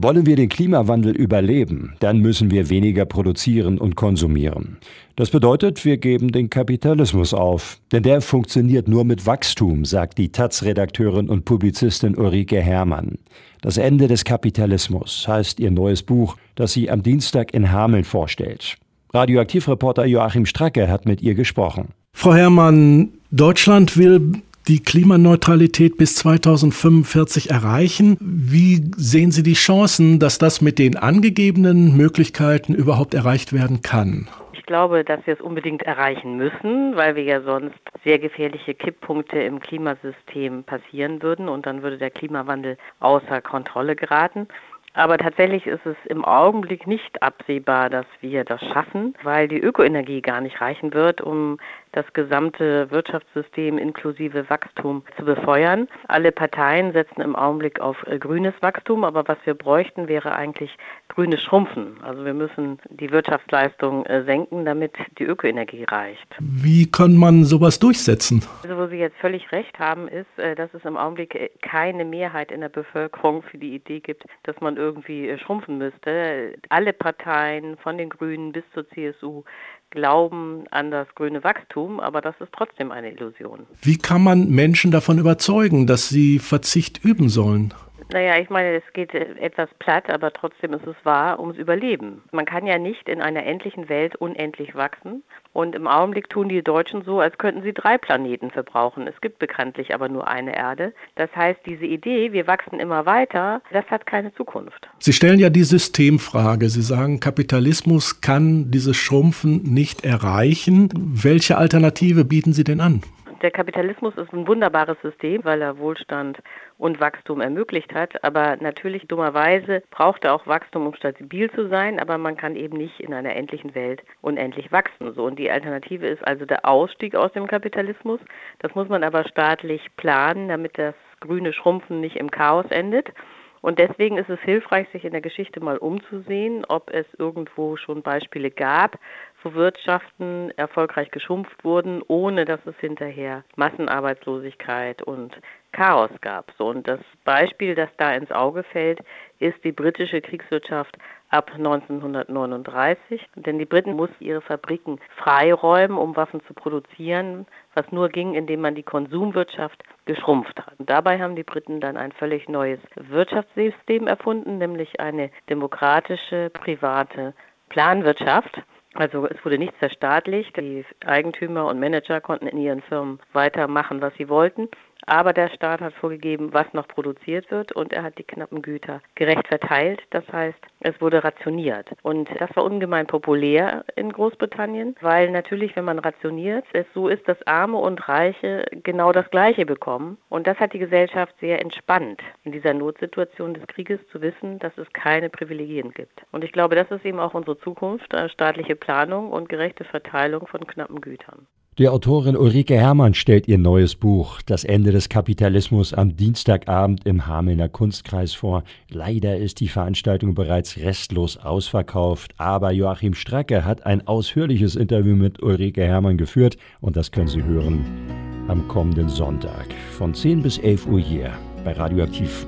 Wollen wir den Klimawandel überleben, dann müssen wir weniger produzieren und konsumieren. Das bedeutet, wir geben den Kapitalismus auf. Denn der funktioniert nur mit Wachstum, sagt die Taz-Redakteurin und Publizistin Ulrike Herrmann. Das Ende des Kapitalismus heißt ihr neues Buch, das sie am Dienstag in Hameln vorstellt. Radioaktivreporter Joachim Stracke hat mit ihr gesprochen. Frau Herrmann, Deutschland will die Klimaneutralität bis 2045 erreichen. Wie sehen Sie die Chancen, dass das mit den angegebenen Möglichkeiten überhaupt erreicht werden kann? Ich glaube, dass wir es unbedingt erreichen müssen, weil wir ja sonst sehr gefährliche Kipppunkte im Klimasystem passieren würden und dann würde der Klimawandel außer Kontrolle geraten. Aber tatsächlich ist es im Augenblick nicht absehbar, dass wir das schaffen, weil die Ökoenergie gar nicht reichen wird, um das gesamte Wirtschaftssystem inklusive Wachstum zu befeuern. Alle Parteien setzen im Augenblick auf äh, grünes Wachstum, aber was wir bräuchten, wäre eigentlich grünes Schrumpfen. Also wir müssen die Wirtschaftsleistung äh, senken, damit die Ökoenergie reicht. Wie kann man sowas durchsetzen? Also wo Sie jetzt völlig recht haben, ist, äh, dass es im Augenblick keine Mehrheit in der Bevölkerung für die Idee gibt, dass man irgendwie schrumpfen müsste. Alle Parteien von den Grünen bis zur CSU glauben an das grüne Wachstum, aber das ist trotzdem eine Illusion. Wie kann man Menschen davon überzeugen, dass sie Verzicht üben sollen? Naja, ich meine, es geht etwas platt, aber trotzdem ist es wahr, ums Überleben. Man kann ja nicht in einer endlichen Welt unendlich wachsen. Und im Augenblick tun die Deutschen so, als könnten sie drei Planeten verbrauchen. Es gibt bekanntlich aber nur eine Erde. Das heißt, diese Idee, wir wachsen immer weiter, das hat keine Zukunft. Sie stellen ja die Systemfrage. Sie sagen, Kapitalismus kann dieses Schrumpfen nicht erreichen. Welche Alternative bieten Sie denn an? Der Kapitalismus ist ein wunderbares System, weil er Wohlstand und Wachstum ermöglicht hat. Aber natürlich dummerweise braucht er auch Wachstum, um stabil zu sein. Aber man kann eben nicht in einer endlichen Welt unendlich wachsen. So und die Alternative ist also der Ausstieg aus dem Kapitalismus. Das muss man aber staatlich planen, damit das grüne Schrumpfen nicht im Chaos endet. Und deswegen ist es hilfreich, sich in der Geschichte mal umzusehen, ob es irgendwo schon Beispiele gab, wo Wirtschaften erfolgreich geschrumpft wurden, ohne dass es hinterher Massenarbeitslosigkeit und Chaos gab. So, und das Beispiel, das da ins Auge fällt, ist die britische Kriegswirtschaft ab 1939. Denn die Briten mussten ihre Fabriken freiräumen, um Waffen zu produzieren, was nur ging, indem man die Konsumwirtschaft geschrumpft hat. Und dabei haben die Briten dann ein völlig neues Wirtschaftssystem erfunden, nämlich eine demokratische, private Planwirtschaft. Also es wurde nichts verstaatlicht. Die Eigentümer und Manager konnten in ihren Firmen weitermachen, was sie wollten. Aber der Staat hat vorgegeben, was noch produziert wird und er hat die knappen Güter gerecht verteilt. Das heißt, es wurde rationiert. Und das war ungemein populär in Großbritannien, weil natürlich, wenn man rationiert, es so ist, dass Arme und Reiche genau das Gleiche bekommen. Und das hat die Gesellschaft sehr entspannt, in dieser Notsituation des Krieges zu wissen, dass es keine Privilegien gibt. Und ich glaube, das ist eben auch unsere Zukunft, äh, staatliche Planung und gerechte Verteilung von knappen Gütern. Die Autorin Ulrike Herrmann stellt ihr neues Buch Das Ende des Kapitalismus am Dienstagabend im Hamelner Kunstkreis vor. Leider ist die Veranstaltung bereits restlos ausverkauft, aber Joachim Stracke hat ein ausführliches Interview mit Ulrike Herrmann geführt und das können Sie hören am kommenden Sonntag von 10 bis 11 Uhr hier bei Radioaktiv